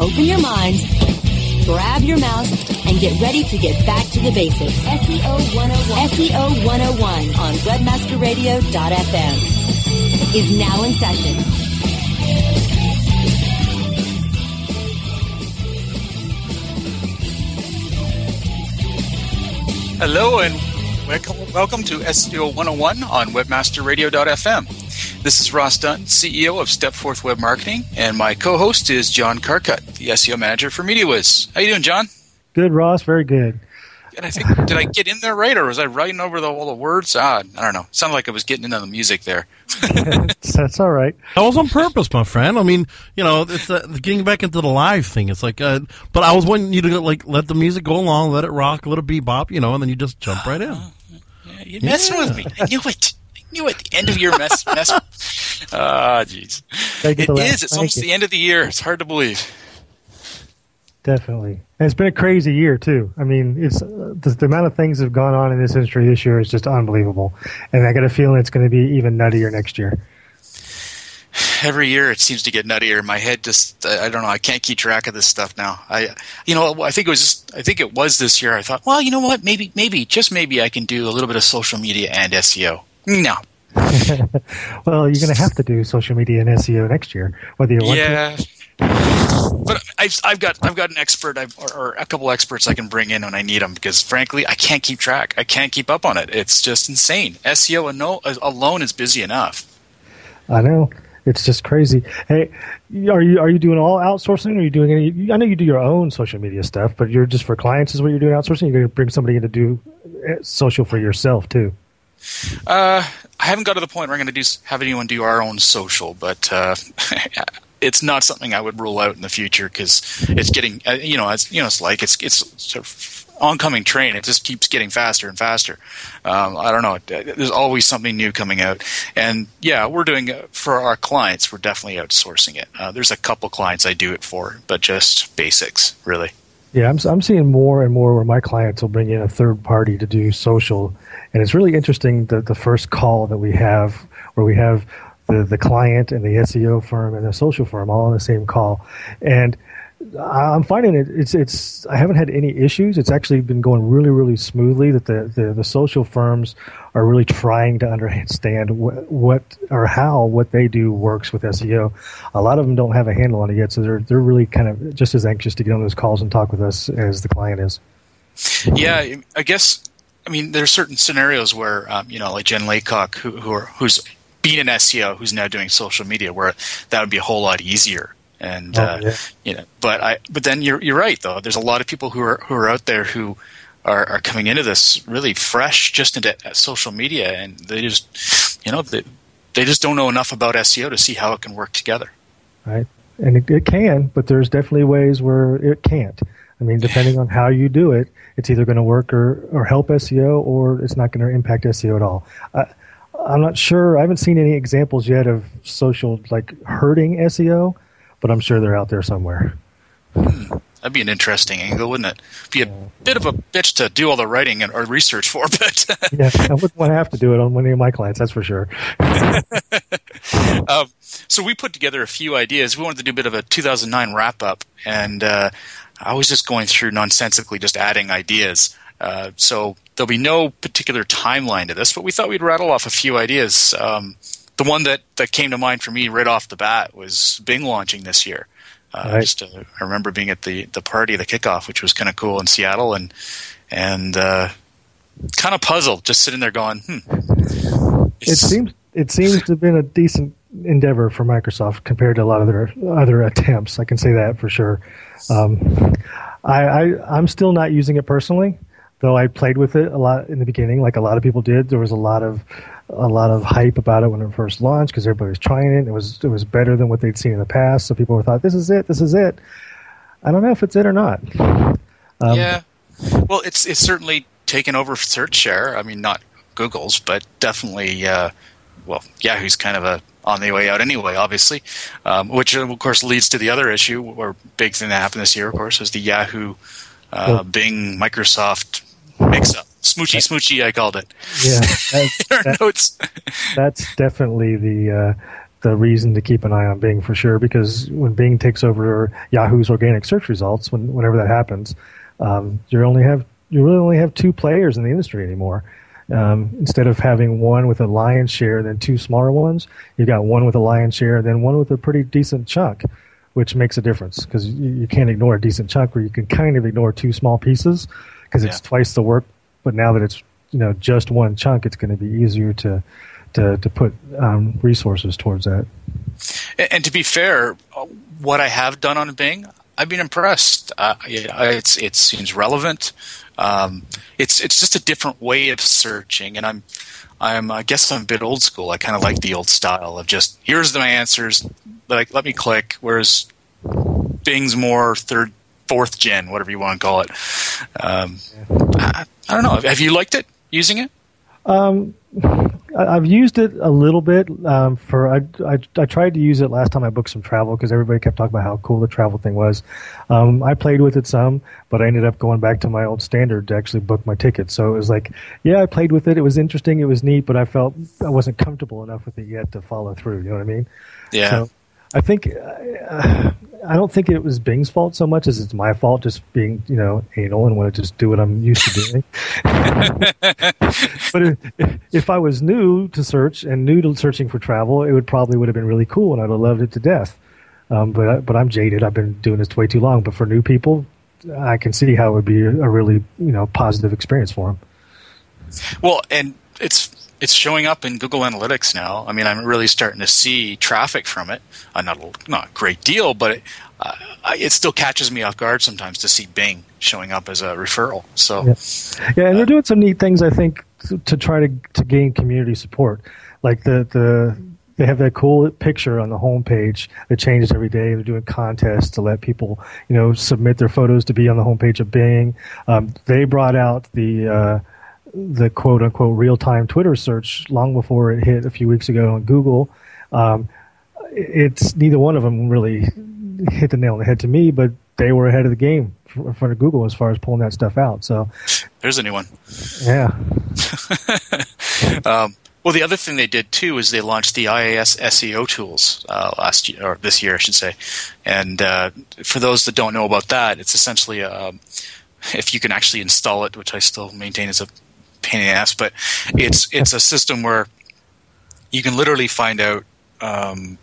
open your minds, grab your mouse, and get ready to get back to the basics. SEO 101, SEO 101 on webmasterradio.fm is now in session. Hello and welcome, welcome to SEO 101 on webmasterradio.fm. This is Ross Dunn, CEO of Stepforth Web Marketing, and my co-host is John Carcutt, the SEO manager for MediaWiz. How you doing, John? Good, Ross. Very good. And I think did I get in there right, or was I writing over the, all the words? Ah, I don't know. Sounded like I was getting into the music there. That's all right. That was on purpose, my friend. I mean, you know, it's uh, getting back into the live thing. It's like, uh, but I was wanting you to like let the music go along, let it rock, let it bebop, you know, and then you just jump right in. Yeah, you're messing Yeah. with me. I knew it. I knew it. The end of your mess. mess. Ah, jeez. Thank you It for that. is. It's Thank almost you. the end of the year. It's hard to believe. Definitely. And it's been a crazy year too. I mean, it's uh, the, the amount of things that have gone on in this industry this year is just unbelievable. And I got a feeling it's going to be even nuttier next year. every year it seems to get nuttier. My head just I I don't know. I can't keep track of this stuff now. I you know I think it was just, I think it was this year. I thought, well, you know what? Maybe maybe just maybe I can do a little bit of social media and SEO. No. Well, you're going to have to do social media and SEO next year, whether you want to. Yeah. But I've, I've got I've got an expert I've, or, or a couple experts I can bring in when I need them because frankly I can't keep track I can't keep up on it it's just insane SEO alone is busy enough I know. It's just crazy. Hey, are you are you doing all outsourcing? Or are you doing any? I know you do your own social media stuff, but you're just for clients is what you're doing outsourcing. You're going to bring somebody in to do uh, social for yourself too. Uh, I haven't got to the point where I'm going to do have anyone do our own social, but uh, it's not something I would rule out in the future because it's getting uh, you know it's you know it's like it's it's sort of oncoming train. It just keeps getting faster and faster. Um, I don't know. There's always something new coming out, and yeah, we're doing it for our clients. We're definitely outsourcing it. Uh, there's a couple clients I do it for, but just basics really. Yeah, I'm I'm seeing more and more where my clients will bring in a third party to do social, and it's really interesting that the first call that we have, where we have the the client and the SEO firm and the social firm all on the same call, and I'm finding it. It's it's. I haven't had any issues. It's actually been going really really smoothly. That the the, the social firms are really trying to understand what, what or how what they do works with SEO. A lot of them don't have a handle on it yet, so they're they're really kind of just as anxious to get on those calls and talk with us as the client is. Yeah, I guess. I mean, there are certain scenarios where um, you know, like Jen Laycock, who, who are, who's been an SEO, who's now doing social media, where that would be a whole lot easier. And Oh, uh, yeah. you know, but I, but then you're you're right though. There's a lot of people who are who are out there who are, are coming into this really fresh, just into uh, social media, and they just, you know, they, they just don't know enough about SEO to see how it can work together. right? And it, it can, but there's definitely ways where it can't. I mean, depending on how you do it, it's either going to work or, or help SEO, or it's not going to impact SEO at all. I, I'm not sure. I haven't seen any examples yet of social like hurting SEO, but I'm sure they're out there somewhere. That'd be an interesting angle, wouldn't it? Be a bit of a bitch to do all the writing and or research for, but Yeah, I wouldn't want to have to do it on any of my clients. That's for sure. um, so we put together a few ideas. We wanted to do a bit of a 2009 wrap up, and uh, I was just going through nonsensically, just adding ideas. Uh, so there'll be no particular timeline to this, but we thought we'd rattle off a few ideas. Um, the one that, that came to mind for me right off the bat was Bing launching this year. Uh, Right. Just uh, I remember being at the, the party, the kickoff, which was kind of cool in Seattle, and and uh, kind of puzzled, just sitting there going, "Hmm." It seems it seems to have been a decent endeavor for Microsoft compared to a lot of their other attempts. I can say that for sure. Um, I, I I'm still not using it personally, though I played with it a lot in the beginning, like a lot of people did. There was a lot of a lot of hype about it when it first launched because everybody was trying it. It was it was better than what they'd seen in the past, so people were thought this is it, this is it. I don't know if it's it or not. Um, yeah, well, it's it's certainly taken over search share. I mean, not Google's, but definitely. Uh, well, Yahoo's kind of a on the way out anyway, obviously, um, which of course leads to the other issue or big thing that happened this year, of course, is the Yahoo, uh, Bing, Microsoft mix up. Smoochy, smoochy, I called it. Yeah, that's, that, notes. that's definitely the uh, the reason to keep an eye on Bing for sure. Because when Bing takes over Yahoo's organic search results, when, whenever that happens, um, you only have you really only have two players in the industry anymore. Um, instead of having one with a lion's share and then two smaller ones, you've got one with a lion's share and then one with a pretty decent chunk, which makes a difference because you, you, can't ignore a decent chunk where you can kind of ignore two small pieces because it's yeah. twice the work. But now that it's you know just one chunk, it's going to be easier to to, to put um, resources towards that. And, to be fair, what I have done on Bing, I've been impressed. Uh, it's it seems relevant. Um, it's it's just a different way of searching, and I'm I'm I guess I'm a bit old school. I kind of like the old style of just here's my answers, like let me click. Whereas Bing's more third, fourth gen, whatever you want to call it. Um, I, I, don't know. Have you liked it using it? Um, I've used it a little bit um, for. I, I, I tried to use it last time I booked some travel because everybody kept talking about how cool the travel thing was. Um, I played with it some, but I ended up going back to my old standard to actually book my ticket. So it was like, yeah, I played with it. It was interesting. It was neat, but I felt I wasn't comfortable enough with it yet to follow through. You know what I mean? Yeah. So I think uh, I don't think it was Bing's fault so much as it's my fault, just being you know anal and want to just do what I'm used to doing. but if, if, I was new to search and new to searching for travel, it would probably would have been really cool, and I'd have loved it to death. Um, but but I'm jaded. I've been doing this way too long. But for new people, I can see how it would be a really you know positive experience for them. Well, and it's it's showing up in Google Analytics now. I mean, I'm really starting to see traffic from it. Uh, not a, not great deal, but it, uh, it still catches me off guard sometimes to see Bing showing up as a referral. So, yeah, yeah and they're doing some neat things. I think to, to try to to gain community support, like the the they have that cool picture on the homepage that changes every day. They're doing contests to let people, you know, submit their photos to be on the homepage of Bing. Um, they brought out the uh, the quote unquote real time Twitter search long before it hit a few weeks ago on Google. Um, it's neither one of them really hit the nail on the head to me, but they were ahead of the game in front of Google as far as pulling that stuff out. So there's a new one. Yeah. um, well, the other thing they did too is they launched the IIS SEO tools uh, last year or this year, I should say. And uh, for those that don't know about that, it's essentially a, um, if you can actually install it, which I still maintain is a pain in the ass, but it's it's a system where you can literally find out. Um,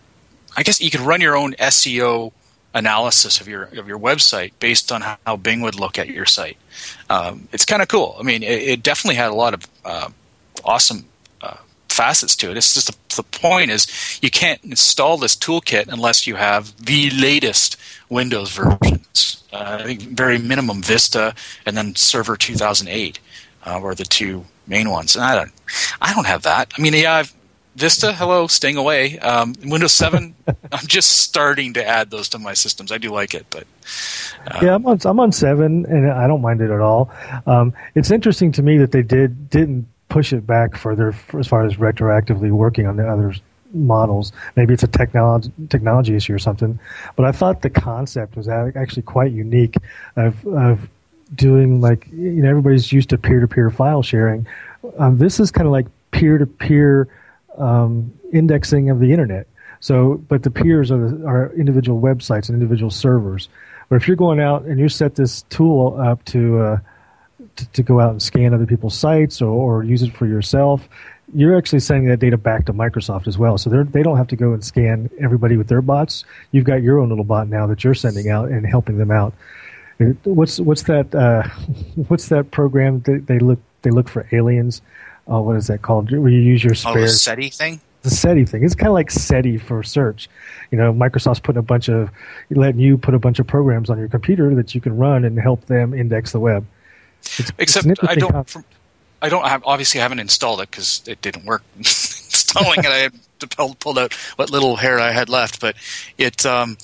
I guess you can run your own SEO analysis of your of your website based on how, Bing would look at your site. Um, it's kind of cool. I mean, it, it, definitely had a lot of uh, awesome uh, facets to it. It's just the, the point is you can't install this toolkit unless you have the latest Windows versions. Uh, I think very minimum Vista and then Server 2008 uh, were the two main ones. And I don't, I don't have that. I mean, yeah, I've, Vista, hello, staying away. Um, Windows 7, I'm just starting to add those to my systems. I do like it, but uh, yeah, I'm on I'm on seven, and I don't mind it at all. Um, it's interesting to me that they did didn't push it back further for, as far as retroactively working on the other models. Maybe it's a technology technology issue or something. But I thought the concept was actually quite unique of of doing like you know everybody's used to peer to peer file sharing. Um, this is kind of like peer to peer indexing of the internet. So, but the peers are, the, are individual websites and individual servers. But if you're going out and you set this tool up to, uh, to, to go out and scan other people's sites or, or use it for yourself, you're actually sending that data back to Microsoft as well. So they don't have to go and scan everybody with their bots. You've got your own little bot now that you're sending out and helping them out. What's what's that? Uh, what's that program? They, they, look they look for aliens. Uh, what is that called? Where you use your spare oh, the SETI thing. The SETI thing. It's kind of like SETI for search. You know, Microsoft's putting a bunch of letting you put a bunch of programs on your computer that you can run and help them index the web. It's, Except it's I don't. From, I don't have obviously I haven't installed it because it didn't work installing it. I had to pull, pulled out what little hair I had left, but it um,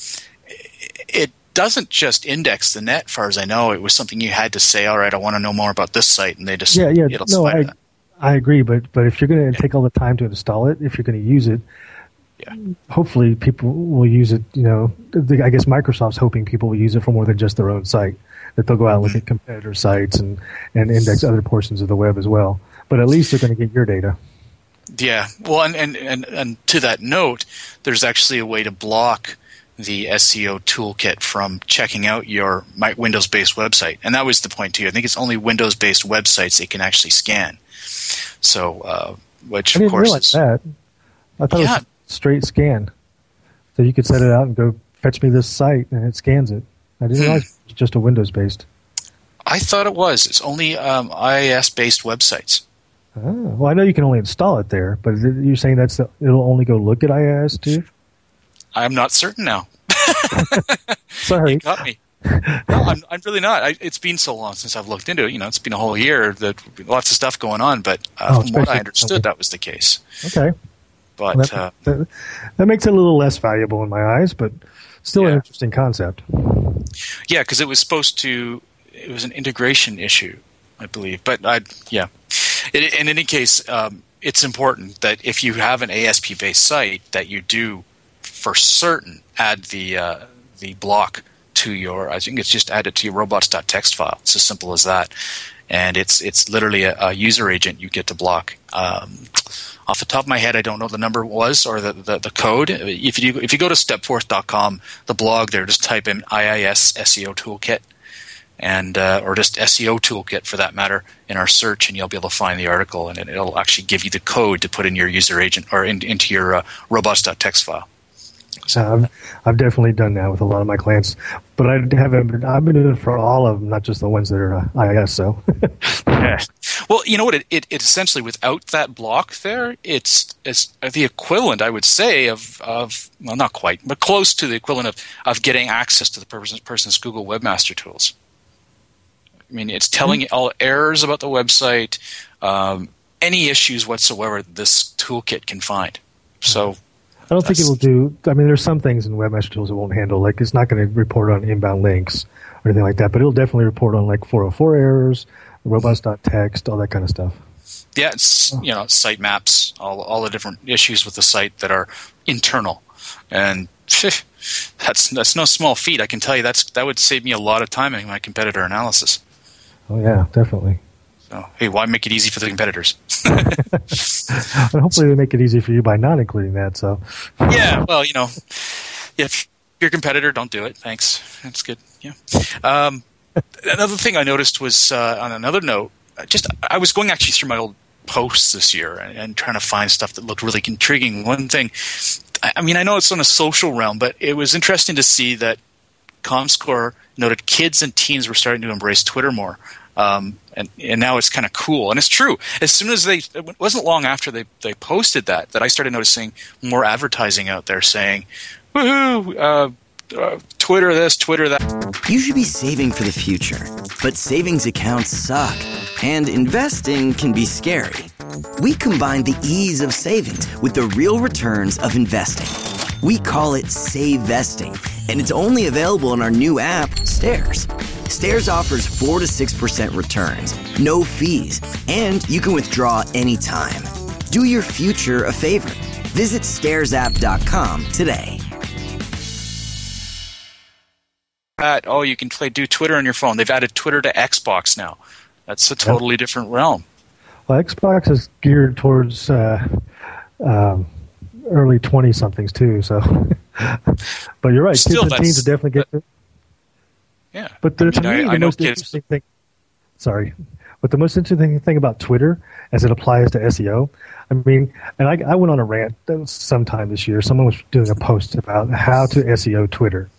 it doesn't just index the net. Far as I know, it was something you had to say. All right, I want to know more about this site, and they just yeah yeah it'll no I that. I agree, but but if you're going to take all the time to install it, if you're going to use it, Yeah. hopefully people will use it. You know, I guess Microsoft's hoping people will use it for more than just their own site. That they'll go out and look at mm-hmm. competitor sites and and index other portions of the web as well. But at least they're going to get your data. Yeah. Well, and, and, and, and to that note, there's actually a way to block the SEO toolkit from checking out your Windows based website. And that was the point too. I think it's only Windows based websites it can actually scan. So, uh, which I didn't course realize that. I thought it Yeah. was straight scan. So you could set it out and go fetch me this site, and it scans it. I didn't Hmm. realize it was just a Windows based. I thought it was. It's only um, IIS based websites. Oh, well, I know you can only install it there, but you're saying that's the, it'll only go look at IIS too? I'm not certain now. Sorry. You got me. no, I'm, I'm really not. I, it's been so long since I've looked into it. You know, it's been a whole year. That lots of stuff going on, but uh, Oh, from what I understood, that was the case. Okay. But That, uh, that, that makes it a little less valuable in my eyes, but still an interesting concept. yeah, because it was supposed to. It was an integration issue, I believe. But I, yeah. In, in any case, um, it's important that if you have an ASP-based site, that you do, for certain, add the uh, the block to your. I think it's just add it to your robots.txt file. It's as simple as that, and it's it's literally a, a user agent you get to block. Um, off the top of my head, I don't know the number was or the, the, the code. If you if you go to stepforth.com, the blog there, just type in IIS SEO toolkit, and uh, or just SEO toolkit for that matter in our search, and you'll be able to find the article, and it, it'll actually give you the code to put in your user agent or in, into your uh, robots.txt file. So I've, I've definitely done that with a lot of my clients, but I haven't. Been, I've been doing it for all of them, not just the ones that are uh, IIS. So Yeah. Well, you know what? It, it, it essentially, without that block there, it's, it's the equivalent, I would say, of, of well, not quite, but close to the equivalent of, of getting access to the person's, person's Google Webmaster Tools. I mean, it's telling you all errors about the website, um, any issues whatsoever this toolkit can find. So, I don't think it'll do. I mean, there's some things in Webmaster Tools it won't handle. Like it's not going to report on inbound links or anything like that, but it'll definitely report on like 404 errors, robots.txt, all that kind of stuff. yeah, it's you know site maps, all all the different issues with the site that are internal, and that's that's no small feat. I can tell you that's that would save me a lot of time in my competitor analysis. Oh yeah, definitely. So hey, why make it easy for the competitors? And hopefully they make it easy for you by not including that. So yeah, well, you know, if you're competitor, don't do it. Thanks, that's good. Yeah. Um, another thing I noticed was uh, on another note, just I was going actually through my old posts this year and, and trying to find stuff that looked really intriguing. One thing, I, I mean, I know it's on a social realm, but it was interesting to see that ComScore noted kids and teens were starting to embrace Twitter more. Um, and, and now it's kind of cool. And it's true. As soon as they, it wasn't long after they, they posted that, that I started noticing more advertising out there saying, woohoo, uh, uh, Twitter this, Twitter that. You should be saving for the future, but savings accounts suck, and investing can be scary. We combine the ease of savings with the real returns of investing. We call it Save Vesting, and it's only available in our new app, Stairs. Stairs offers 4 to 6% returns, no fees, and you can withdraw anytime. Do your future a favor. Visit stairsapp.com today. That, oh, you can play do Twitter on your phone. They've added Twitter to Xbox now. That's a totally different realm. well, Xbox is geared towards uh, um, early 20 somethings too. So, but you're right. Still, kids and teens that's- definitely get it. Yeah. But the, I mean, to me, I- the most kids- interesting thing. Sorry, but the most interesting thing about Twitter, as it applies to SEO, I mean, and I, I went on a rant sometime this year. Someone was doing a post about how to SEO Twitter,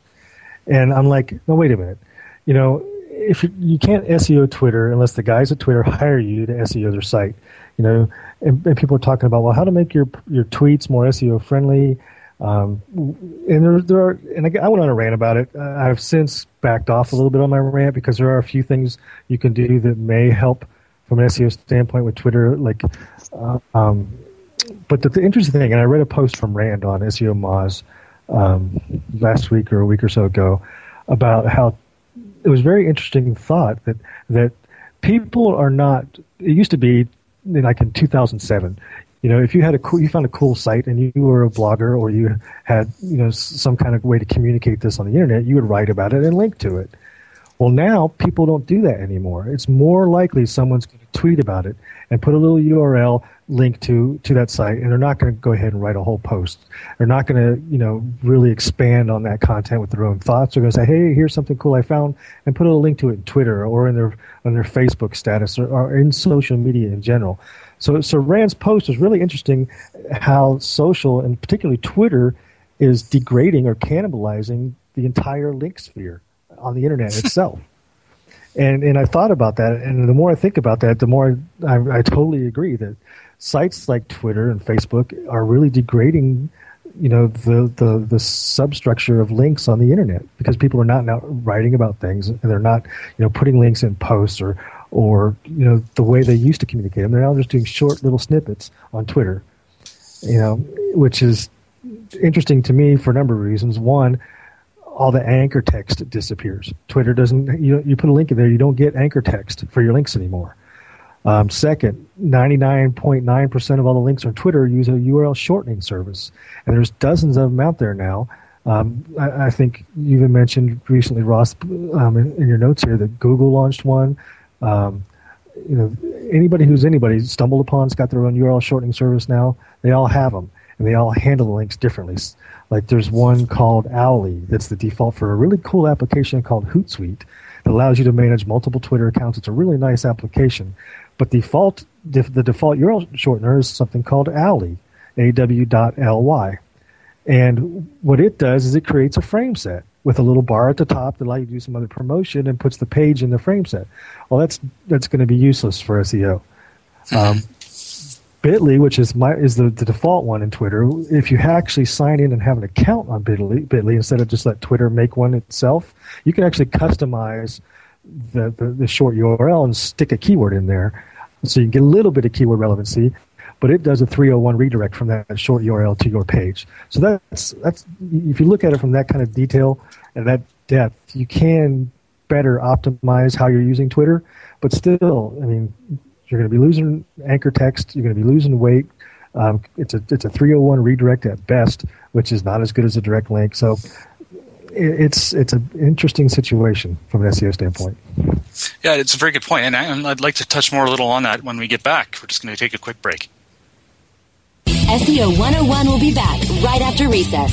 and I'm like, no, wait a minute. You know, if you, you can't SEO Twitter unless the guys at Twitter hire you to SEO their site, you know, and, and people are talking about, well, how to make your your tweets more SEO friendly. Um, and there, there are, and I, I went on a rant about it. Uh, I've since backed off a little bit on my rant because there are a few things you can do that may help from an SEO standpoint with Twitter. Like, uh, um, but the, the, interesting thing, and I read a post from Rand on SEO Moz um, last week or a week or so ago about how it was very interesting thought that that people are not. It used to be like in 2007 you know, if you had a cool, you found a cool site and you were a blogger or you had, you know, some kind of way to communicate this on the internet, you would write about it and link to it. Well, now people don't do that anymore. It's more likely someone's going to tweet about it and put a little URL link to to that site, and they're not going to go ahead and write a whole post. They're not going to, you know, really expand on that content with their own thoughts. They're going to say, "Hey, here's something cool I found," and put a link to it in Twitter or in their on their Facebook status or, or in social media in general. So, so Rand's post was really interesting how social and particularly Twitter is degrading or cannibalizing the entire link sphere on the internet itself. and and I thought about that, and the more I think about that, the more I, I, I totally agree that sites like Twitter and Facebook are really degrading you know the, the the substructure of links on the internet because people are not now writing about things and they're not you know putting links in posts or or you know the way they used to communicate them. They're now just doing short little snippets on Twitter, you know, which is interesting to me for a number of reasons. One, all the anchor text disappears. Twitter doesn't. You you put a link in there, you don't get anchor text for your links anymore. Um, second, 99.9% of all the links on Twitter use a URL shortening service, and there's dozens of them out there now. Um, I, I, think you even mentioned recently, Ross, um, in, in, your notes here, that Google launched one. Um, you know, anybody who's anybody StumbleUpon's got their own URL shortening service now. They all have them, and they all handle the links differently. Like there's one called Owly that's the default for a really cool application called Hootsuite that allows you to manage multiple Twitter accounts. It's a really nice application, but default the default URL shortener is something called Owly, ow.ly, and what it does is it creates a frame set with a little bar at the top that allows you to do some other promotion and puts the page in the frame set. Well, that's that's going to be useless for SEO. Um, Bitly, which is my is the, the default one in Twitter. If you actually sign in and have an account on Bitly, Bitly instead of just let Twitter make one itself, you can actually customize the, the, the short URL and stick a keyword in there, so you can get a little bit of keyword relevancy but it does a 301 redirect from that short URL to your page. So that's that's if you look at it from that kind of detail and that depth, you can better optimize how you're using Twitter. But still, I mean, you're going to be losing anchor text. You're going to be losing weight. Um, it's a it's a 301 redirect at best, which is not as good as a direct link. So it's it's an interesting situation from an SEO standpoint. Yeah, it's a very good point, and I, would like to touch more a little on that when we get back. We're just going to take a quick break. SEO 101 will be back right after recess.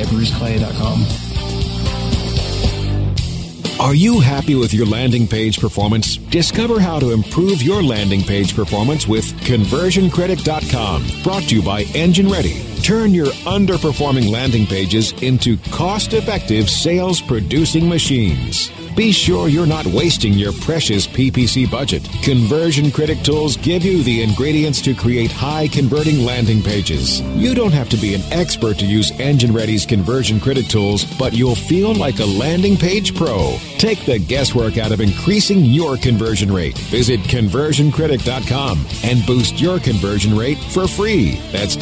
at bruceclay.com. Are you happy with your landing page performance? Discover how to improve your landing page performance with conversioncritic.com. Brought to you by Engine Ready. Turn your underperforming landing pages into cost effective sales producing machines. Be sure you're not wasting your precious PPC budget. Conversion Critic tools give you the ingredients to create high converting landing pages. You don't have to be an expert to use Engine Ready's Conversion Critic tools, but you'll feel like a landing page pro. Take the guesswork out of increasing your conversion rate. Visit conversioncritic.com and boost your conversion rate for free. That's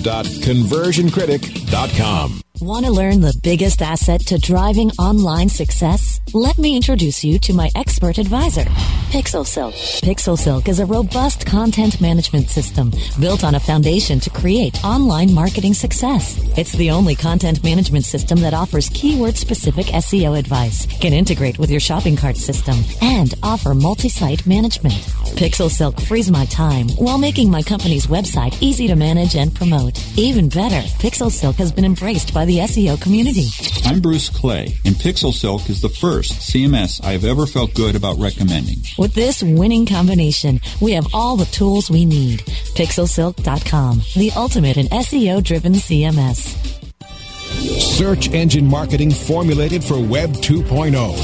www.conversioncritic.com. Want to learn the biggest asset to driving online success? Let me introduce you to my expert advisor, PixelSilk. PixelSilk is a robust content management system built on a foundation to create online marketing success. It's the only content management system that offers keyword specific SEO advice, can integrate with your shopping cart system, and offer multi-site management. Pixel Silk frees my time while making my company's website easy to manage and promote. Even better, Pixel Silk has been embraced by the SEO community. I'm Bruce Clay, and Pixel Silk is the first CMS I've ever felt good about recommending. With this winning combination, we have all the tools we need. PixelSilk.com, the ultimate in SEO driven CMS. Search engine marketing formulated for Web 2.0.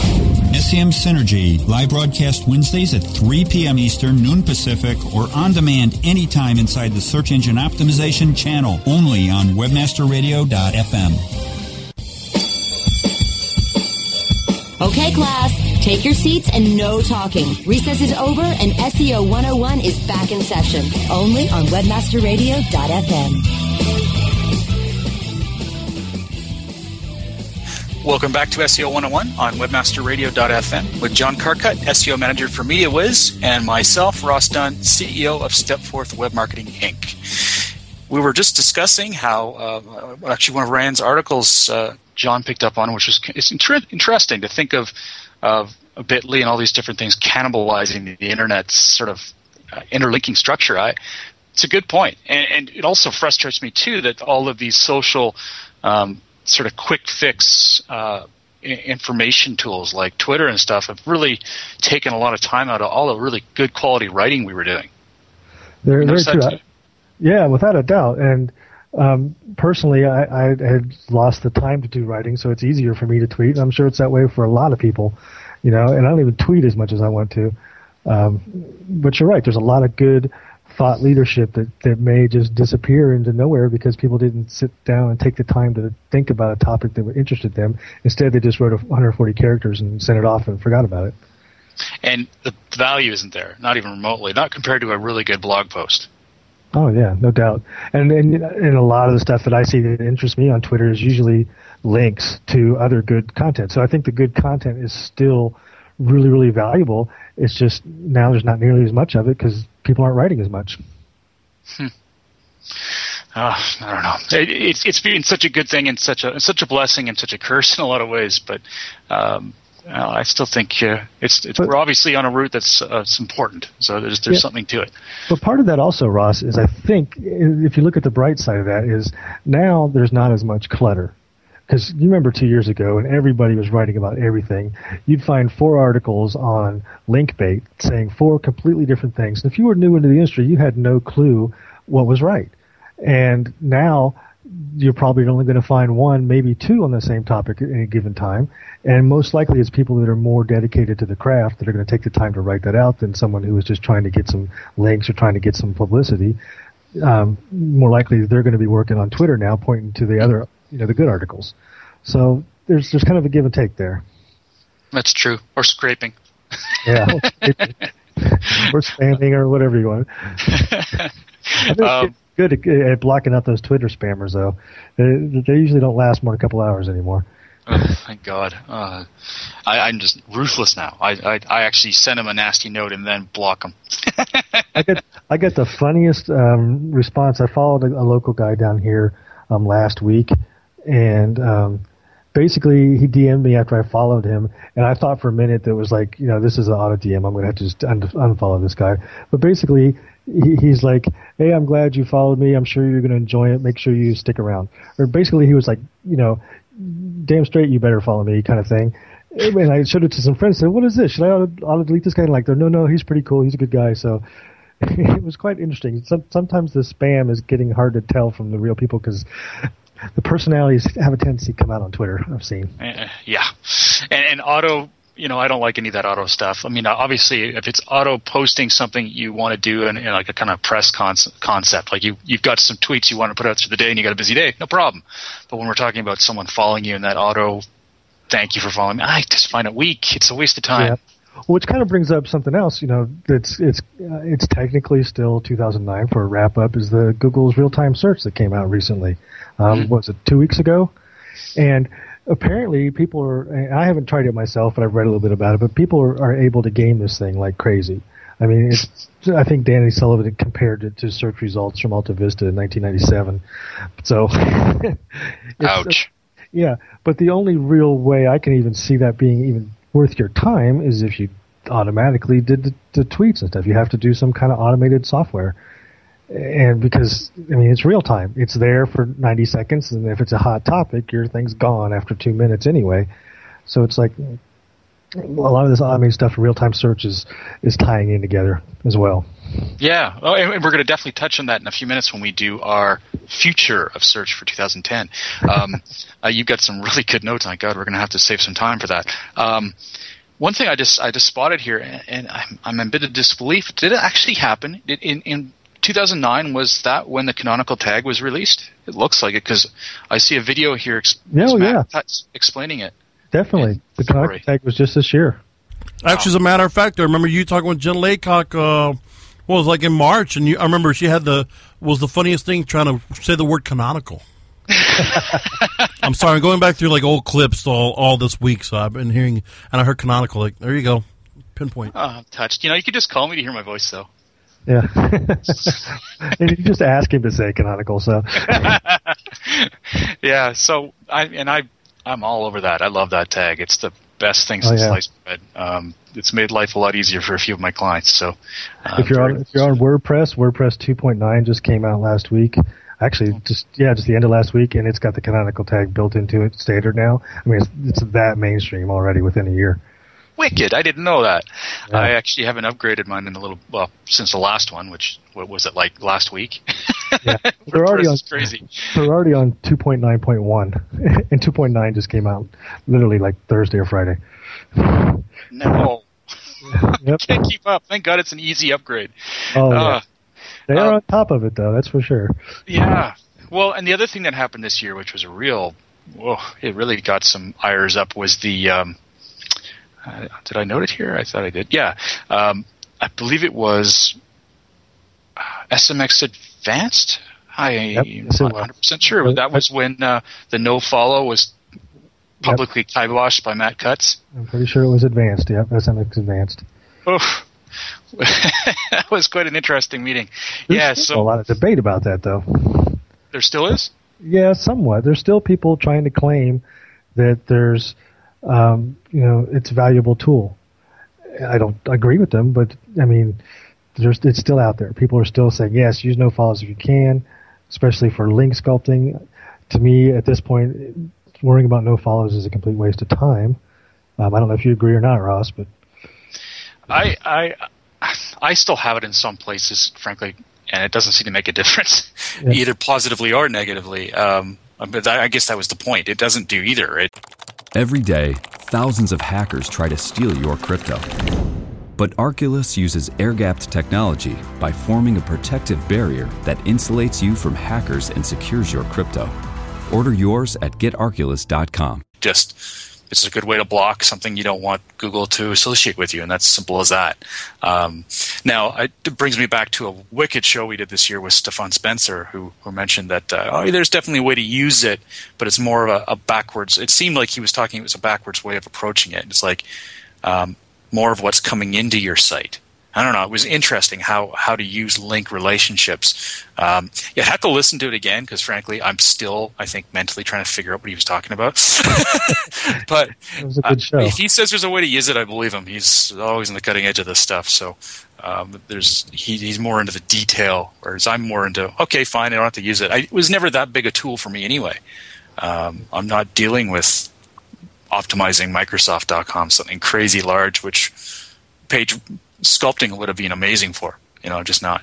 SEM Synergy, live broadcast Wednesdays at 3 p.m. Eastern, noon Pacific, or on demand anytime inside the Search Engine Optimization channel, only on WebmasterRadio.fm. Okay, class, take your seats and no talking. Recess is over and SEO 101 is back in session, only on WebmasterRadio.fm. Welcome back to SEO 101 on webmasterradio.fm with John Carcutt, SEO manager for MediaWiz, and myself, Ross Dunn, CEO of Stepforth Web Marketing Inc. We were just discussing how, uh, actually, one of Rand's articles uh, John picked up on, which was it's inter- interesting to think of, of Bitly and all these different things cannibalizing the internet's sort of uh, interlinking structure. I, it's a good point, and, and, it also frustrates me too that all of these social um, sort of quick fix uh, information tools like Twitter and stuff have really taken a lot of time out of all the really good quality writing we were doing. They're, they're true. Yeah, without a doubt. And um, personally, I, I had lost the time to do writing, so it's easier for me to tweet. I'm sure it's that way for a lot of people, you know. And I don't even tweet as much as I want to. Um, but you're right. There's a lot of good thought leadership that, that may just disappear into nowhere because people didn't sit down and take the time to think about a topic that would interested them. Instead, they just wrote 140 characters and sent it off and forgot about it. And the value isn't there, not even remotely, not compared to a really good blog post. Oh yeah, no doubt. And and and a lot of the stuff that I see that interests me on Twitter is usually links to other good content. So I think the good content is still really really valuable. It's just now there's not nearly as much of it because people aren't writing as much. Hmm. Uh, I don't know. It, it's it's been such a good thing and such a such a blessing and such a curse in a lot of ways. But um, I still think uh, it's, it's but, we're obviously on a route that's uh, important. So there's there's yeah, something to it. But part of that also, Ross, is I think if you look at the bright side of that, is now there's not as much clutter because you remember two years ago and everybody was writing about everything you'd find four articles on linkbait saying four completely different things. And if you were new into the industry you had no clue what was right. And now you're probably only going to find one maybe two on the same topic at any given time. And most likely it's people that are more dedicated to the craft that are going to take the time to write that out than someone who is just trying to get some links or trying to get some publicity. Um, more likely they're going to be working on Twitter now, pointing to the other you know the good articles. So there's there's kind of a give and take there. That's true. Or scraping. Yeah. or spamming or whatever you want. um, good at, at, blocking out those Twitter spammers though. They, they usually don't last more than a couple hours anymore. Oh, thank God. Uh, I, am just ruthless now. I, I, I actually send him a nasty note and then block him. I got I get the funniest um, response. I followed a, a local guy down here um, last week, and um, basically he DM'd me after I followed him, and I thought for a minute that was like, you know, this is an auto DM. I'm to have to just un- unfollow this guy. But basically, he, he's like, hey, I'm glad you followed me. I'm sure you're to enjoy it. Make sure you stick around. Or basically, he was like, you know, damn straight, you better follow me, kind of thing. And I showed it to some friends. Said, "What is this? Should I auto, delete this guy?" And like, no, no, he's pretty cool. He's a good guy. So it was quite interesting. Some, sometimes the spam is getting hard to tell from the real people because the personalities have a tendency to come out on Twitter. I've seen. Uh, yeah, and, and auto. You know, I don't like any of that auto stuff. I mean, obviously, if it's auto posting something you want to do in, in like a kind of press con- concept, like you you've got some tweets you want to put out through the day and you got a busy day, no problem. But when we're talking about someone following you in that auto, thank you for following me, I just find it weak. It's a waste of time. Yeah which kind of brings up something else. You know, it's it's uh, it's technically still 2009 for a wrap up. Is the Google's real time search that came out recently? Um, mm-hmm. Was it two weeks ago? And apparently, people are. I haven't tried it myself, but I've read a little bit about it. But people are, are able to game this thing like crazy. I mean, it's. I think Danny Sullivan compared it to search results from Alta Vista in 1997. So, ouch. yeah, but the only real way I can even see that being even worth your time is if you automatically did the, the tweets and stuff. You have to do some kind of automated software. And because, I mean, it's real time. It's there for 90 seconds, and if it's a hot topic, your thing's gone after two minutes anyway. So it's like a lot of this automated stuff, real time search is, is tying in together as well. Yeah, oh, and we're going to definitely touch on that in a few minutes when we do our future of search for 2010. Um, uh, you've got some really good notes. My God, we're going to have to save some time for that. Um, one thing I just I just spotted here, and I'm, I'm a bit of disbelief. Did it actually happen in in 2009? Was that when the canonical tag was released? It looks like it because I see a video here. Ex- oh, yeah. explaining it. Definitely, the canonical tag was just this year. Actually, as a matter of fact, I remember you talking with Jen Laycock. Uh, well, it was like in March, and you, I remember she had the was the funniest thing trying to say the word canonical. I'm sorry, I'm going back through like old clips all all this week, so I've been hearing, and I heard canonical. Like, there you go, pinpoint. Oh, I'm touched. You know, you could just call me to hear my voice, though. Yeah, and you just ask him to say canonical. So, yeah. So I and I, I'm all over that. I love that tag. It's the best thing since oh, yeah. sliced bread. Um, it's made life a lot easier for a few of my clients. So, uh, if you're on if you're on WordPress, WordPress 2.9 just came out last week. Actually, just yeah, just the end of last week, and it's got the canonical tag built into it, standard now. I mean, it's, it's that mainstream already within a year. Wicked! I didn't know that. Yeah. I actually haven't upgraded mine in a little well since the last one, which what was it like last week? yeah, they're already on crazy. They're already on 2.9.1, and 2.9 just came out literally like Thursday or Friday. No, yep. can't keep up. Thank God it's an easy upgrade. Oh, uh, yeah. They are um, on top of it, though. That's for sure. Yeah. Well, and the other thing that happened this year, which was a real, whoa, it really got some ires up, was the. Um, uh, did I note it here? I thought I did. Yeah. Um, I believe it was uh, SMX Advanced. I am not 100 percent sure, but that was when uh, the no follow was publicly yep. kiboshed by Matt Cutts. I'm pretty sure it was Advanced. Yep, SMX Advanced. Oof. that was quite an interesting meeting. There's yeah, so a lot of debate about that, though. There still is. Yeah, somewhat. There's still people trying to claim that there's, um, you know, it's a valuable tool. I don't agree with them, but I mean, there's it's still out there. People are still saying yes, use no follows if you can, especially for link sculpting. To me, at this point, worrying about no follows is a complete waste of time. Um, I don't know if you agree or not, Ross, but I I I still have it in some places, frankly, and it doesn't seem to make a difference, yeah. either positively or negatively. Um, but I guess that was the point. It doesn't do either. Right? Every day, thousands of hackers try to steal your crypto. But Arculus uses air gapped technology by forming a protective barrier that insulates you from hackers and secures your crypto. Order yours at getarculus.com. Just it's a good way to block something you don't want Google to associate with you, and that's simple as that. Um, now, I, it brings me back to a wicked show we did this year with Stephan Spencer, who, who mentioned that uh, oh, there's definitely a way to use it, but it's more of a, a, backwards. It seemed like he was talking; it was a backwards way of approaching it. It's like um, more of what's coming into your site. I don't know. It was interesting how how to use link relationships. Um, you have to listen to it again because, frankly, I'm still, I think, mentally trying to figure out what he was talking about. but uh, if he says there's a way to use it, I believe him. He's always on the cutting edge of this stuff. So um, there's he, he's more into the detail, whereas I'm more into okay, fine, I don't have to use it. I, it was never that big a tool for me anyway. Um, I'm not dealing with optimizing Microsoft.com something crazy large, which page sculpting would have been amazing for. You know, just not.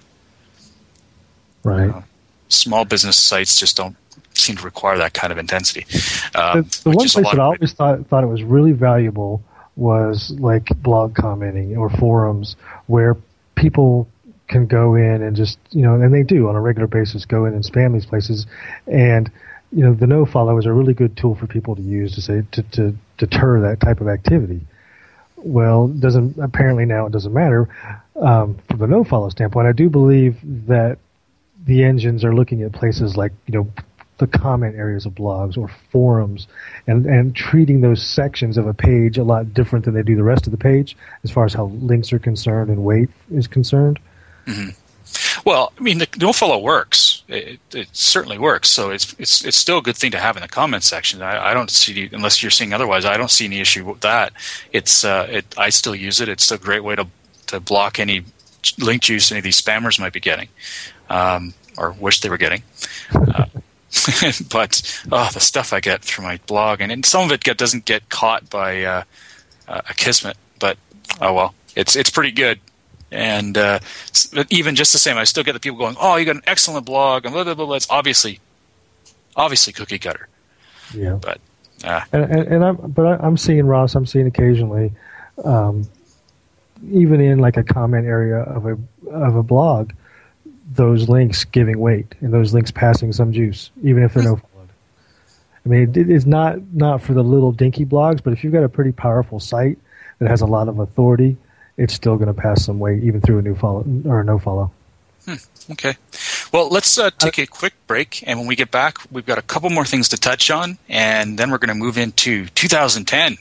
Right. Uh, small business sites just don't seem to require that kind of intensity. Uh, the, the one place that I always thought thought it was really valuable was like blog commenting or forums where people can go in and just you know, and they do on a regular basis go in and spam these places, and you know, the no follow is a really good tool for people to use to say to, to deter that type of activity well, doesn't apparently now it doesn't matter um, from the no follow standpoint. I do believe that the engines are looking at places like you know the comment areas of blogs or forums and and treating those sections of a page a lot different than they do the rest of the page as far as how links are concerned and weight is concerned. Mm-hmm. Well, I mean, the nofollow works. It, it, certainly works. So it's it's it's still a good thing to have in the comment section. I, I don't see unless you're seeing otherwise. I don't see any issue with that. It's uh, it. I still use it. It's a great way to to block any link juice any of these spammers might be getting, um, or wish they were getting. Uh, but oh, the stuff I get through my blog, and, and some of it get, doesn't get caught by uh, uh Akismet. But oh well, it's it's pretty good. And uh, even just the same, I still get the people going, "Oh, you got an excellent blog," and blah blah blah. It's obviously, obviously cookie cutter. Yeah. But uh, and, and, and I'm but I'm seeing Ross. I'm seeing occasionally, um, even in like a comment area of a of a blog, those links giving weight and those links passing some juice, even if they're no followed. I mean, it is not not for the little dinky blogs, but if you've got a pretty powerful site that has a lot of authority it's still going to pass some weight even through a new follow or a no follow. Hmm, okay. Well, let's uh, take a quick break, and when we get back, we've got a couple more things to touch on, and then we're going to move into 2010.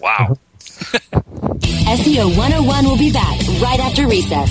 Wow. SEO 101 will be back right after recess.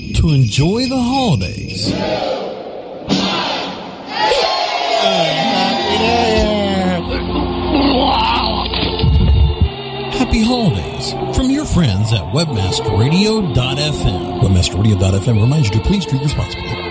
to enjoy the holidays. Happy holidays from your friends at webmasterradio.fm. Webmasterradio.fm reminds you to please drink responsibly.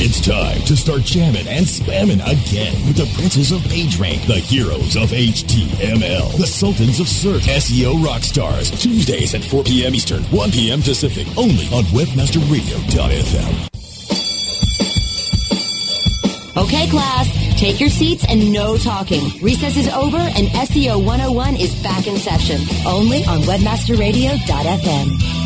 It's time to start jamming and spamming again with the princes of PageRank, the heroes of HTML, the sultans of search, SEO rock stars. Tuesdays at 4 p.m. Eastern, 1 p.m. Pacific, only on WebmasterRadio.fm. Okay, class, take your seats and no talking. Recess is over and SEO 101 is back in session, only on WebmasterRadio.fm.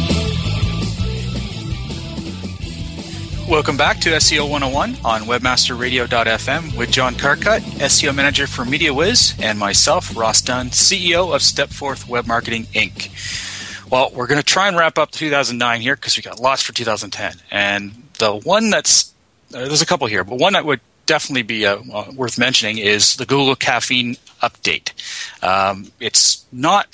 Welcome back to SEO 101 on webmasterradio.fm with John Carcutt, SEO manager for MediaWiz, and myself, Ross Dunn, CEO of Stepforth Web Marketing Inc. Well, we're going to try and wrap up 2009 here because we got lots for 2010. And the one that's, uh, there's a couple here, but one that would definitely be uh, worth mentioning is the Google Caffeine update. Um, it's not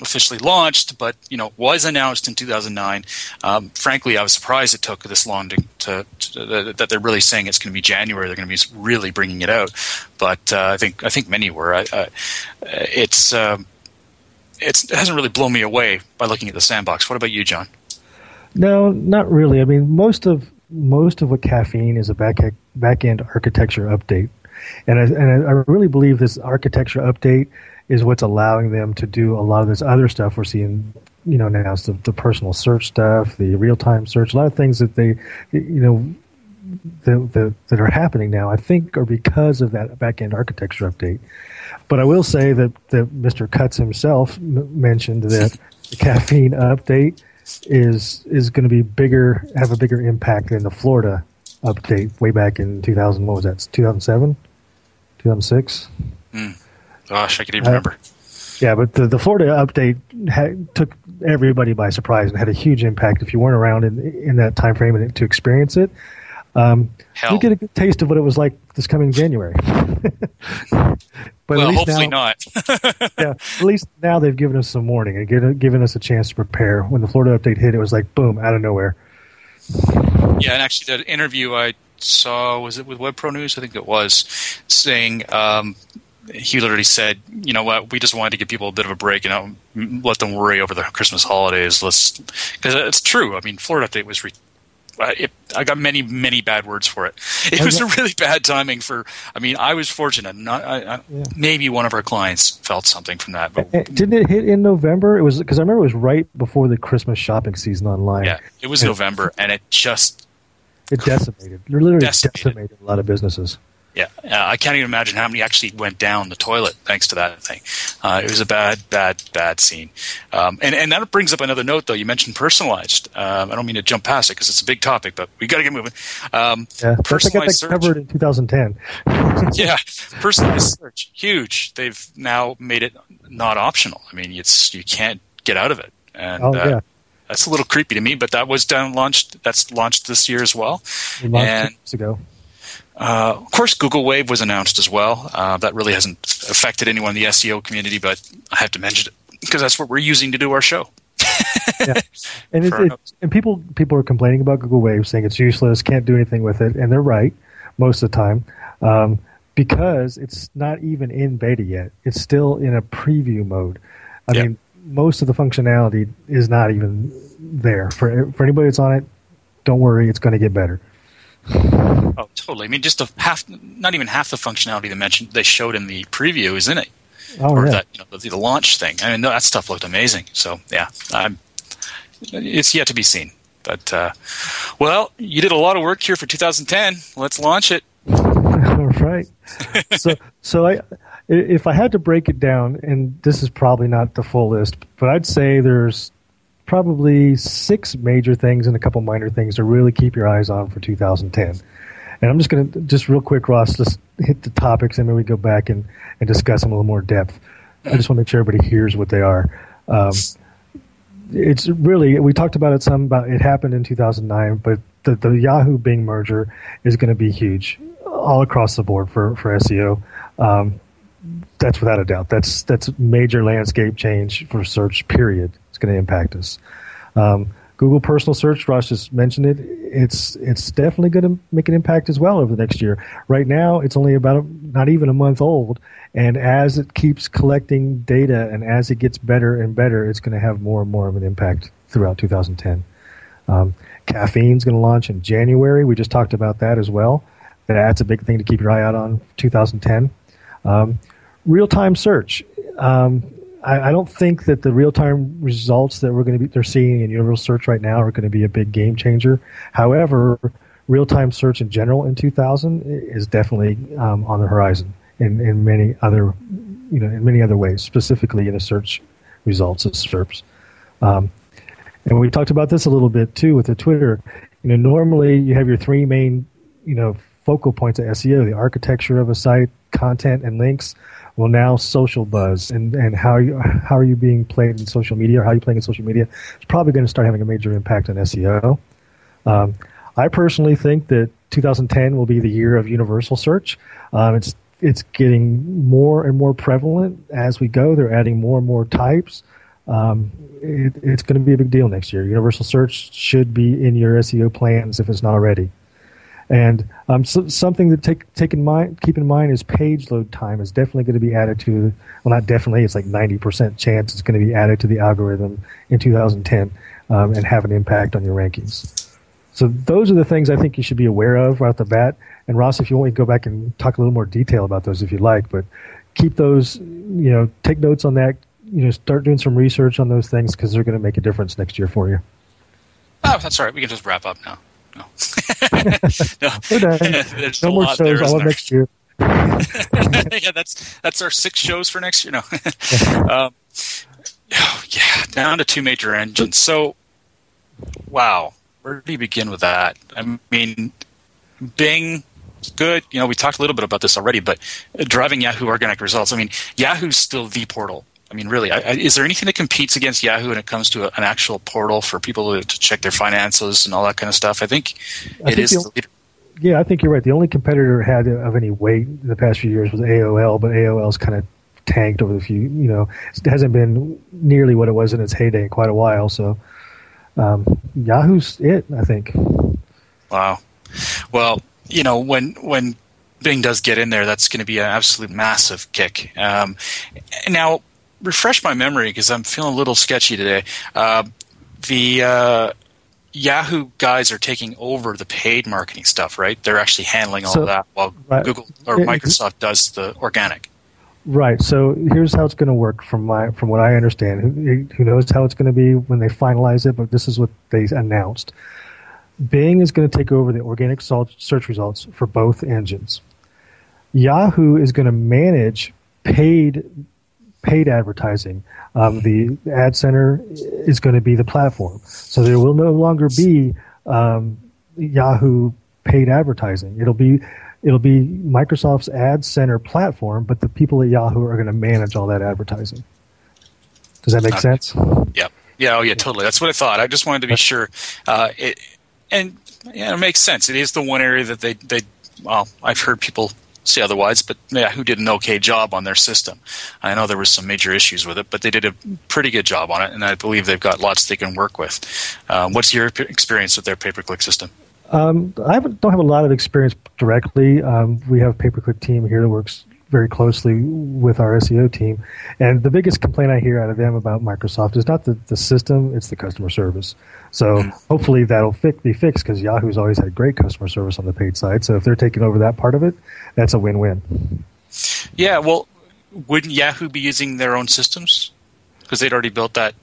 officially launched, but you know was announced in 2009. Um, frankly, I was surprised it took this long to, to, to, that they're really saying it's going to be January. They're going to be really bringing it out, but uh, I think I think many were. I, uh, it's um, it's it hasn't really blown me away by looking at the sandbox. What about you, John? No, not really. I mean, most of most of what caffeine is a back back end architecture update, and I, and I really believe this architecture update is what's allowing them to do a lot of this other stuff we're seeing you know now the, the personal search stuff the real-time search a lot of things that they you know that, that, that are happening now i think are because of that back-end architecture update but i will say that, that mr Cutts himself m- mentioned that the caffeine update is is going to be bigger, have a bigger impact than the Florida update way back in 2000. What was that? 2007, 2006. Mm. Gosh, I can even uh, remember. Yeah, but the, the Florida update had, took everybody by surprise and had a huge impact. If you weren't around in in that time frame and to experience it, um, you get a good taste of what it was like this coming January. but well, hopefully now, not. yeah, at least now they've given us some warning and given, given us a chance to prepare. When the Florida update hit, it was like boom, out of nowhere. Yeah, and actually, that interview I saw was it with Web Pro News? I think it was saying um, he literally said, "You know what? We just wanted to give people a bit of a break and you know, let them worry over the Christmas holidays. Let's because it's true. I mean, Florida update was re- it, I got many, many bad words for it. It oh, was a really bad timing for. I mean, I was fortunate. Not I, I, yeah. maybe one of our clients felt something from that. But eh, eh, didn't it hit in November? It was because I remember it was right before the Christmas shopping season online. Yeah, it was November, and it just it decimated. It literally decimated. decimated a lot of businesses. Yeah, uh, I can't even imagine how many actually went down the toilet thanks to that thing. Uh, it was a bad, bad, bad scene. Um, and and that brings up another note, though. You mentioned personalized. Um, I don't mean to jump past it because it's a big topic, but we got to get moving. Um, yeah, personalized search covered in 2010. yeah, personalized search, huge. They've now made it not optional. I mean, it's you can't get out of it. And, oh yeah. Uh, that's a little creepy to me, but that was down launched. That's launched this year as well. and, years ago. Uh, of course, Google Wave was announced as well. Uh, that really hasn't affected anyone in the SEO community, but I have to mention it because that's what we're using to do our show. yeah. And, and people people are complaining about Google Wave, saying it's useless, can't do anything with it, and they're right most of the time um, because it's not even in beta yet. It's still in a preview mode. I yep. mean, most of the functionality is not even there for for anybody that's on it. Don't worry, it's going to get better. Oh, totally. I mean, just the half, not even half the functionality they mentioned they showed in the preview is in it. Oh, or yeah. that you know, the, the, launch thing. I mean, that stuff looked amazing. So yeah, I'm, it's yet to be seen. But uh, well, you did a lot of work here for 2010. Let's launch it. All right. so so I if I had to break it down, and this is probably not the full list, but I'd say there's probably six major things and a couple minor things to really keep your eyes on for 2010. And I'm just going to, just real quick, Ross, just hit the topics and then we go back and, and discuss them a little more depth. I just want to make sure everybody hears what they are. Um, it's really, we talked about it some, about it happened in 2009, but the, the Yahoo Bing merger is going to be huge all across the board for, for SEO. Um, that's without a doubt. That's that's major landscape change for search. Period it's going to impact us. Um, Google Personal Search, Ross just mentioned it. It's it's definitely going to make an impact as well over the next year. Right now, it's only about a, not even a month old, and as it keeps collecting data and as it gets better and better, it's going to have more and more of an impact throughout 2010. Um, Caffeine's going to launch in January. We just talked about that as well. That's a big thing to keep your eye out on 2010. Um, real time search. Um, I, I don't think that the real time results that we're going to be they're seeing in Universal Search right now are going to be a big game changer. However, real time search in general in 2000 is definitely um, on the horizon in, in many other you know in many other ways, specifically in the search results of SERPs. Um, and we talked about this a little bit too with the Twitter. You know, normally you have your three main you know focal points of SEO: the architecture of a site, content, and links. Well, now social buzz and, and how you how are you being played in social media or how are you playing in social media is probably going to start having a major impact on SEO. Um, I personally think that 2010 will be the year of universal search. Um, it's it's getting more and more prevalent as we go. They're adding more and more types. Um, it, it's going to be a big deal next year. Universal search should be in your SEO plans if it's not already. And um, so, something to take take in mind, keep in mind is page load time is definitely going to be added to. Well, not definitely. It's like ninety percent chance it's going to be added to the algorithm in 2010 um, and have an impact on your rankings. So those are the things I think you should be aware of right off the bat. And Ross, if you want, to go back and talk a little more detail about those if you'd like. But keep those, you know, take notes on that. You know, start doing some research on those things because they're going to make a difference next year for you. Oh, that's all right. We can just wrap up now. No. No. There's no more shows there, all next year. yeah, that's that's our six shows for next year. No. um, oh, yeah, down to two major engines. So wow, where do you begin with that? I mean, Bing, good. You know, we talked a little bit about this already, but driving Yahoo organic results. I mean, Yahoo's still the portal. I mean, really, I, I, is there anything that competes against Yahoo when it comes to a, an actual portal for people to, to, check their finances and all that kind of stuff? I think I it think is. yeah, I think you're right. The only competitor had of any weight in the past few years was AOL, but AOL's kind of tanked over the few. You know, it hasn't been nearly what it was in its heyday in quite a while. So, um, Yahoo's it. I think. Wow. Well, you know, when when Bing does get in there, that's going to be an absolute massive kick. Um, now, refresh my memory because I'm feeling a little sketchy today. Uh, the uh, Yahoo guys are taking over the paid marketing stuff, right? They're actually handling all so, of that while right. Google or Microsoft does the organic. Right. So here's how it's going to work from my from what I understand. Who, who knows how it's going to be when they finalize it? But this is what they announced. Bing is going to take over the organic search results for both engines. Yahoo is going to manage paid paid advertising. Um, the Ad Center is going to be the platform, so there will no longer be um, Yahoo paid advertising. It'll be it'll be Microsoft's Ad Center platform, but the people at Yahoo are going to manage all that advertising. Does that make okay. sense? Yeah. Yeah. Oh, yeah. Totally. That's what I thought. I just wanted to be sure. Uh, it, and yeah, it makes sense. It is the one area that they they well, I've heard people say otherwise, but who did an okay job on their system. I know there was some major issues with it, but they did a pretty good job on it, and I believe they've got lots they can work with. Um, what's your experience with their pay-per-click system? Um, I don't have a lot of experience directly. Um, we have a pay-per-click team here that works very closely with our SEO team. And the biggest complaint I hear out of them about Microsoft is not the, the system, it's the customer service. So mm-hmm. hopefully that'll fi- be fixed because Yahoo's always had great customer service on the paid side. So if they're taking over that part of it, that's a win win. Yeah, well, wouldn't Yahoo be using their own systems? Because they'd already built that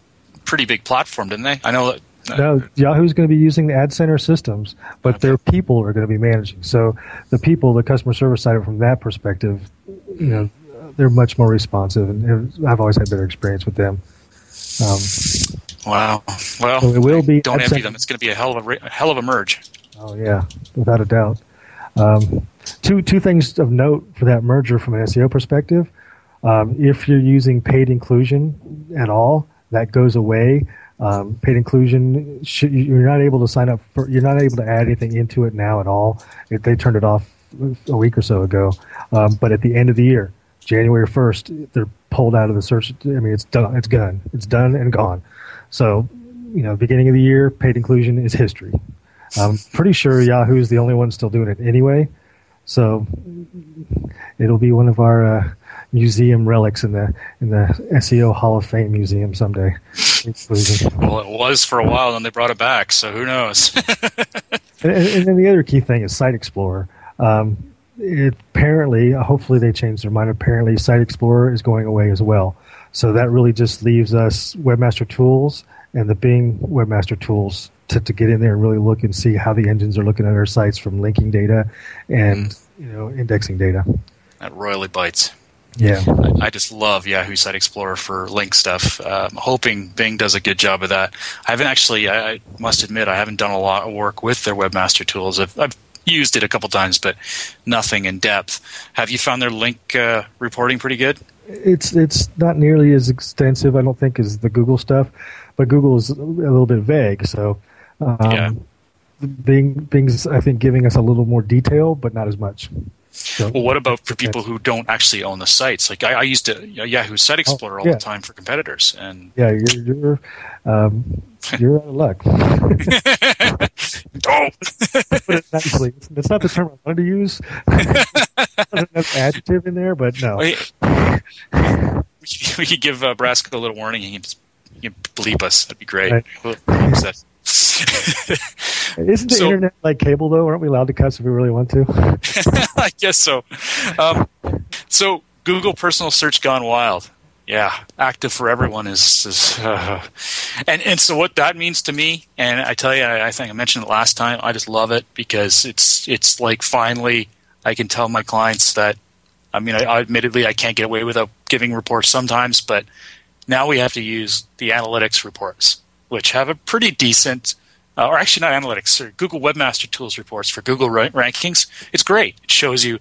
pretty big platform, didn't they? I know that no, Yahoo's going to be using the Ad Center systems, but okay. their people are going to be managing. So the people, the customer service side, from that perspective, you know, they're much more responsive, and I've always had better experience with them. Um, wow. Well, so it will be. Don't envy them. It's going to be a hell of a, a, hell of a merge. Oh yeah, without a doubt. Um, two two things of note for that merger from an SEO perspective. Um, if you're using paid inclusion at all, that goes away. Um, paid inclusion, you're not able to sign up for, you're not able to add anything into it now at all. It, they turned it off a week or so ago. Um, but at the end of the year, January 1st, they're pulled out of the search. I mean, it's done. It's gone. It's done and gone. So, you know, beginning of the year, paid inclusion is history. I'm pretty sure Yahoo is the only one still doing it anyway. So it'll be one of our uh, museum relics in the in the SEO Hall of Fame museum someday. well, it was for a while, and they brought it back. So who knows? and, and, then the other key thing is Site Explorer. Um, it, apparently, hopefully, they changed their mind. Apparently, Site Explorer is going away as well. So that really just leaves us Webmaster Tools and the Bing Webmaster Tools to, to get in there and really look and see how the engines are looking at our sites from linking data and mm. you know indexing data. That royally bites. Yeah, I, I, just love Yahoo Site Explorer for link stuff. Uh, I'm hoping Bing does a good job of that. I haven't actually. I, I, must admit, I haven't done a lot of work with their webmaster tools. I've, I've used it a couple times, but nothing in depth. Have you found their link uh, reporting pretty good? It's it's not nearly as extensive, I don't think, as the Google stuff, but Google is a little bit vague. So, um, yeah. Bing Bing's I think giving us a little more detail, but not as much. Well, what about for people who don't actually own the sites? Like I, I used to Yahoo Site oh, Explorer oh, yeah. all the time for competitors, and yeah, you're you're, um, you're out of luck. don't put it nicely. It's not the term I wanted to use. There's an adjective in there, but no. we could give uh, Brasco a little warning. And He can bleep us. That'd be great. Right. Isn't the so, internet like cable though? Aren't we allowed to cuss if we really want to? I guess so. Um, so Google personal search gone wild. Yeah, active for everyone is, is uh, and and so what that means to me, and I tell you, I, I think I mentioned it last time. I just love it because it's it's like finally I can tell my clients that. I mean, I, I admittedly I can't get away without giving reports sometimes, but now we have to use the analytics reports which have a pretty decent uh, or actually not analytics, or Google Webmaster Tools reports for Google ra- rankings. It's great. It shows you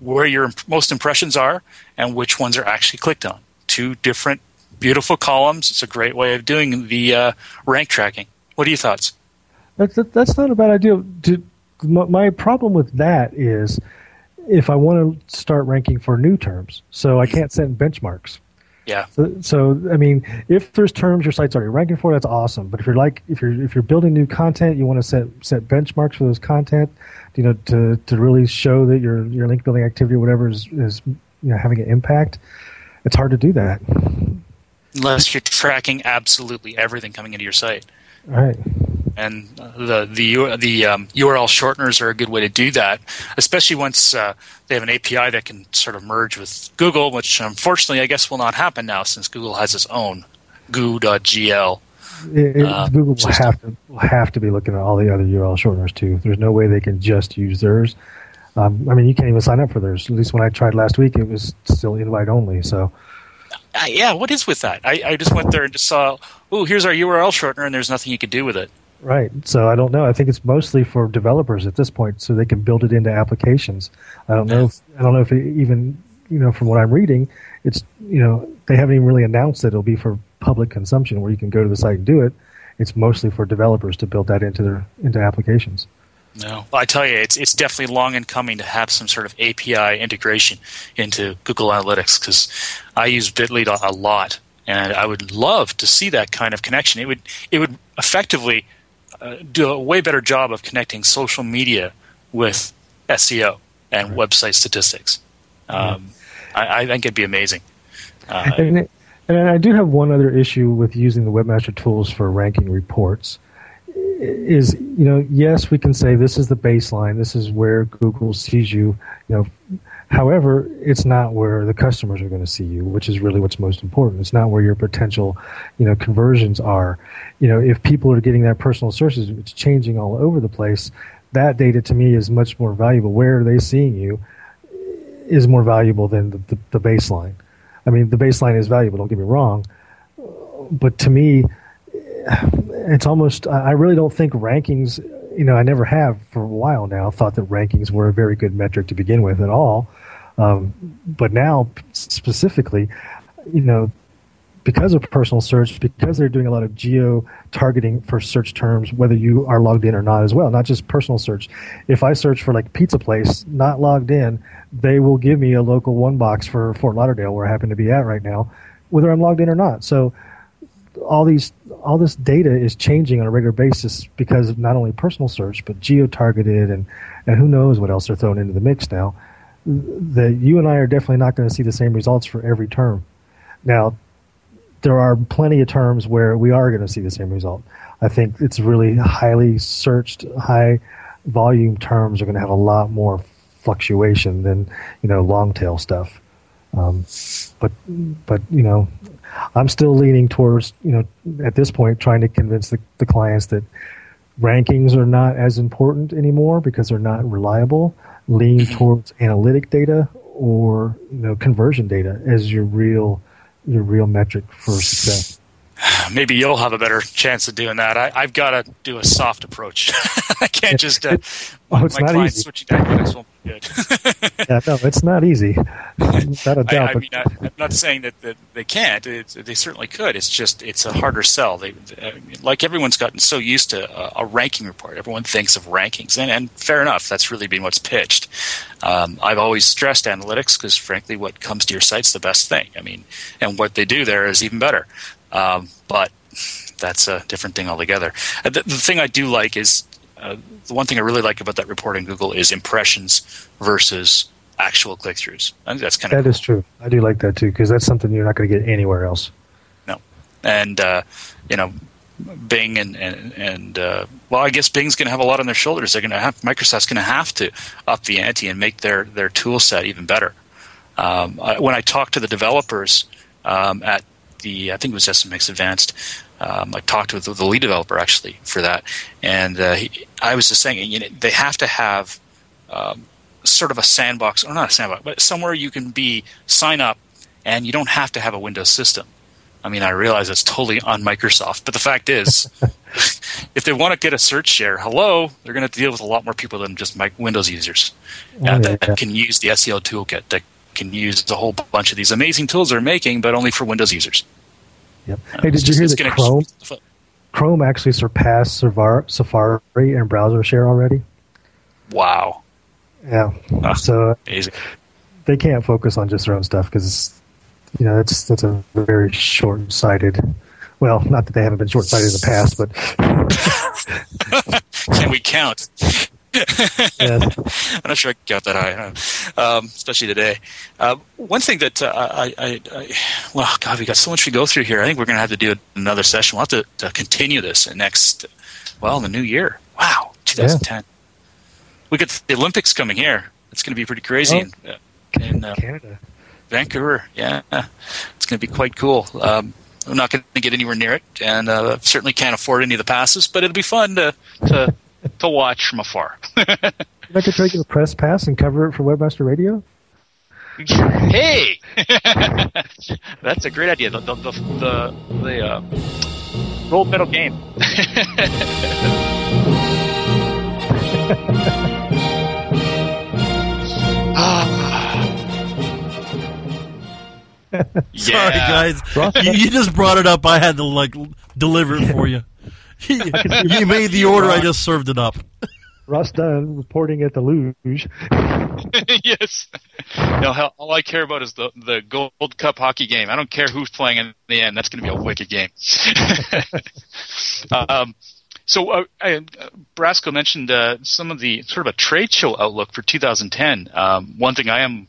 where your imp- most impressions are and which ones are actually clicked on. Two different beautiful columns. It's a great way of doing the uh, rank tracking. What are your thoughts? That's that's not a bad idea. To, my problem with that is if I want to start ranking for new terms, so I can't set benchmarks. Yeah. So, so, I mean, if there's terms your site's already ranking for, that's awesome. But if you're like if you're if you're building new content, you want to set set benchmarks for those content, you know, to to really show that your your link building activity or whatever is is you know having an impact. It's hard to do that unless you're tracking absolutely everything coming into your site. Right. And the the the um, URL shorteners are a good way to do that, especially once uh, they have an API that can sort of merge with Google, which unfortunately I guess will not happen now since Google has its own goo.gl. It, it, uh, Google will have to will have to be looking at all the other URL shorteners too. There's no way they can just use theirs. Um, I mean, you can't even sign up for theirs. At least when I tried last week, it was still invite only. So uh, yeah, what is with that? I, I just went there and just saw, oh, here's our URL shortener, and there's nothing you can do with it. Right. So I don't know. I think it's mostly for developers at this point, so they can build it into applications. I don't know. If, I don't know if even you know from what I'm reading, it's you know they haven't even really announced that it'll be for public consumption where you can go to the site and do it. It's mostly for developers to build that into their into applications. No, well, I tell you, it's it's definitely long in coming to have some sort of API integration into Google Analytics because I use Bitly a lot, and I would love to see that kind of connection. It would it would effectively uh, do a way better job of connecting social media with SEO and right. website statistics. Um, I, I, think it'd be amazing. Uh, and, it, and I do have one other issue with using the Webmaster Tools for ranking reports is you know yes we can say this is the baseline this is where google sees you you know however it's not where the customers are going to see you which is really what's most important it's not where your potential you know conversions are you know if people are getting that personal sources it's changing all over the place that data to me is much more valuable where are they seeing you is more valuable than the, the, the baseline i mean the baseline is valuable don't get me wrong but to me it's almost I really don't think rankings. You know, I never have for a while now thought that rankings were a very good metric to begin with at all. Um, but now, specifically, you know, because of personal search, because they're doing a lot of geo targeting for search terms, whether you are logged in or not as well, not just personal search. If I search for like pizza place, not logged in, they will give me a local one box for Fort Lauderdale, where I happen to be at right now, whether I'm logged in or not. So all these all this data is changing on a regular basis because of not only personal search but geo targeted and and who knows what else they're throwing into the mix now. That you and I are definitely not going to see the same results for every term. Now, there are plenty of terms where we are going to see the same result. I think it's really highly searched, high volume terms are going to have a lot more fluctuation than you know long tail stuff. Um, but but you know I'm still leaning towards, you know, at this point, trying to convince the, the clients that rankings are not as important anymore because they're not reliable. Lean towards analytic data or you know conversion data as your real your real metric for success. Maybe you'll have a better chance of doing that. I, have got to do a soft approach. I can't just uh, oh, it's my not clients easy. switching dynamics won't be good. yeah, no, it's not easy. Without a doubt. I, I mean, I, am not saying that, that they can't. It's, they certainly could. It's just it's a harder sell. They, like everyone's gotten so used to a, a, ranking report. Everyone thinks of rankings, and, and fair enough. That's really been what's pitched. Um, I've always stressed analytics because, frankly, what comes to your site's the best thing. I mean, and what they do there is even better. Um, but that's a different thing altogether. Uh, the, the thing I do like is uh, the one thing I really like about that report in Google is impressions versus actual click throughs. I think that's kind of that is true. I do like that too because that's something you're not going to get anywhere else. No, and uh, you know, Bing and and, and uh, well, I guess Bing's going to have a lot on their shoulders. They're going to have Microsoft's going to have to up the ante and make their their tool set even better. Um, I, when I talk to the developers um, at the I think it was SMX Advanced. Um, I talked with the lead developer actually for that, and uh, he, I was just saying, you know, they have to have um, sort of a sandbox, or not a sandbox, but somewhere you can be sign up, and you don't have to have a Windows system. I mean, I realize it's totally on Microsoft, but the fact is, if they want to get a search share, hello, they're going to deal with a lot more people than just my Windows users uh, Oh, that can use the SEO toolkit, that can use a whole bunch of these amazing tools they're making, but only for Windows users. Yep. Uh, Hey, did you hear that Chrome Chrome actually surpassed Safari, in browser share already? Wow. Yeah. so Amazing. they can't focus on just their own stuff because you know that's that's a very short-sighted. Well, not that they haven't been short-sighted in the past, but Can we count? Yes. I'm not sure I got that high, um, especially today. Uh, one thing that uh, I, I, I, well, God, we got so much to go through here. I think we're going to have to do another session. We'll have to, to continue this next, well, in the new year. Wow, 2010. We got the Olympics coming here. It's going to be pretty crazy in, uh, in uh, Canada. Vancouver. Yeah, it's going to be quite cool. Um, I'm not going to get anywhere near it, and uh, certainly can't afford any of the passes. But it'll be fun to to, to watch from afar. I could try to get a press pass and cover it for Webmaster Radio. hey, that's a great idea. The the the the, the uh, gold medal game. Sorry, guys. You, you just brought it up. I had to like deliver it for you. You made the order. I just served it up. Ross Dunn reporting at the luge. yes. No, hell, all I care about is the the Gold Cup hockey game. I don't care who's playing in the end. That's going to be a wicked game. um, so, uh, I, uh, Brasco mentioned uh, some of the sort of a trade show outlook for 2010. Um, one thing I am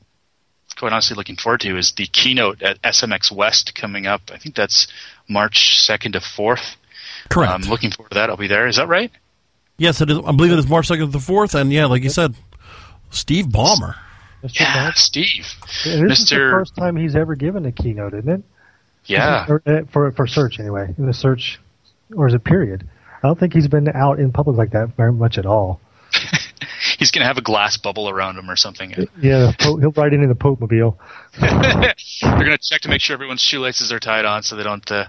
quite honestly looking forward to is the keynote at SMX West coming up. I think that's March 2nd to 4th. Correct. I'm looking forward to that. I'll be there. Is that right? Yes, it is. I believe it is March second to the fourth, and yeah, like you said, Steve Ballmer. Yeah, Steve. Yeah, this is the first time he's ever given a keynote, isn't it? Yeah. Or, uh, for for search anyway, in the search, or is it period? I don't think he's been out in public like that very much at all. He's going to have a glass bubble around him or something. Yeah, the Pope, he'll ride into the Pope mobile. They're going to check to make sure everyone's shoelaces are tied on so they don't uh,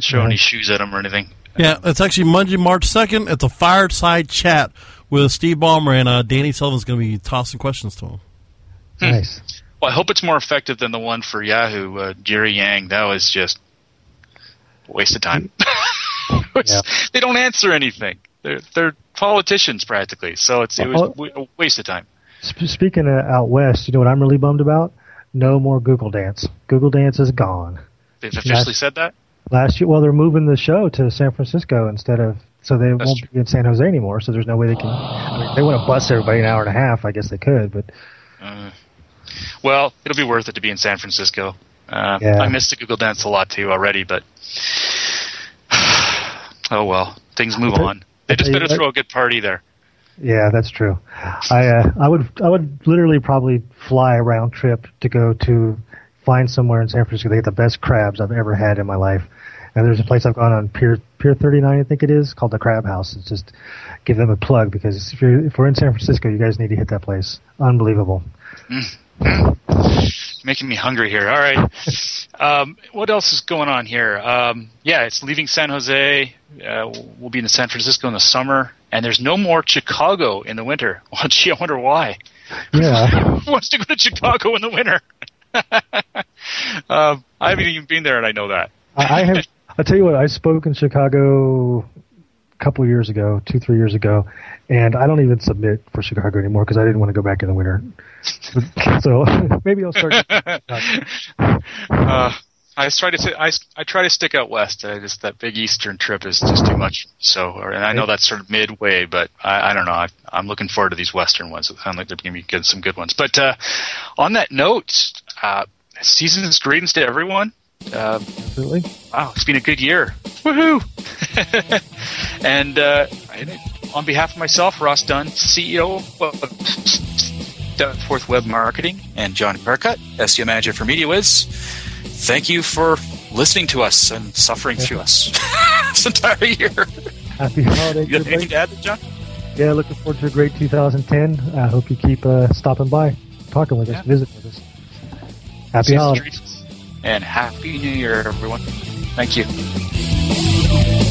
show any shoes at him or anything. Yeah, it's actually Monday, March second. It's a fireside chat with Steve Ballmer and uh, Danny Sullivan's going to be tossing questions to him. Nice. Well, I hope it's more effective than the one for Yahoo, uh, Jerry Yang. That was just a waste of time. It's- They don't answer anything. They're they're politicians practically, so it's it was Oh. w- a waste of time. Speaking of out west, you know what I'm really bummed about? No more Google Dance. Google Dance is gone. They've officially Last- said that. Last year, well, they're moving the show to San Francisco instead of, so they won't be in San Jose anymore. So there's no way they can. I mean, they want to bus everybody an hour and a half. I guess they could, but Uh, well, it'll be worth it to be in San Francisco. Uh, Yeah. I missed the Google Dance a lot too already, but oh well, things move on. They just better throw a good party there. yeah, that's true. I uh, I would I would literally probably fly a round trip to go to find somewhere in San Francisco. They get the best crabs I've ever had in my life. And there's a place I've gone on Pier Pier 39, I think it is, called the Crab House. It's just give them a plug because if you're if we're in San Francisco, you guys need to hit that place. Unbelievable. Making me hungry here. All right. Um, what else is going on here? Um, yeah, it's leaving San Jose. Uh, we'll be in San Francisco in the summer, and there's no more Chicago in the winter. Well, gee, I wonder why. Yeah. Who wants to go to Chicago in the winter? um, I haven't even been there, and I know that. I, I have. I'll tell you what. I spoke in Chicago a couple of years ago, two, three years ago, and I don't even submit for Chicago anymore because I didn't want to go back in the winter. so maybe I'll start. uh, I try to I, I try to stick out west. I just that big eastern trip is just too much. So, and I know that's sort of midway, but I, I don't know. I, I'm looking forward to these western ones. It sound like they're going to be good, some good ones. But uh, on that note, uh, season's greetings to everyone. Uh, Absolutely. Wow, it's been a good year. Woohoo! and uh, on behalf of myself, Ross Dunn, CEO of Fourth Web Marketing, and John Carcutt, SEO Manager for MediaWiz, thank you for listening to us and suffering through us this entire year. Happy holidays, You got anything to add, John? Yeah, looking forward to a great 2010. I hope you keep uh, stopping by, talking with us, visiting with us. Happy Season's holidays. And Happy New Year, everyone. Thank you.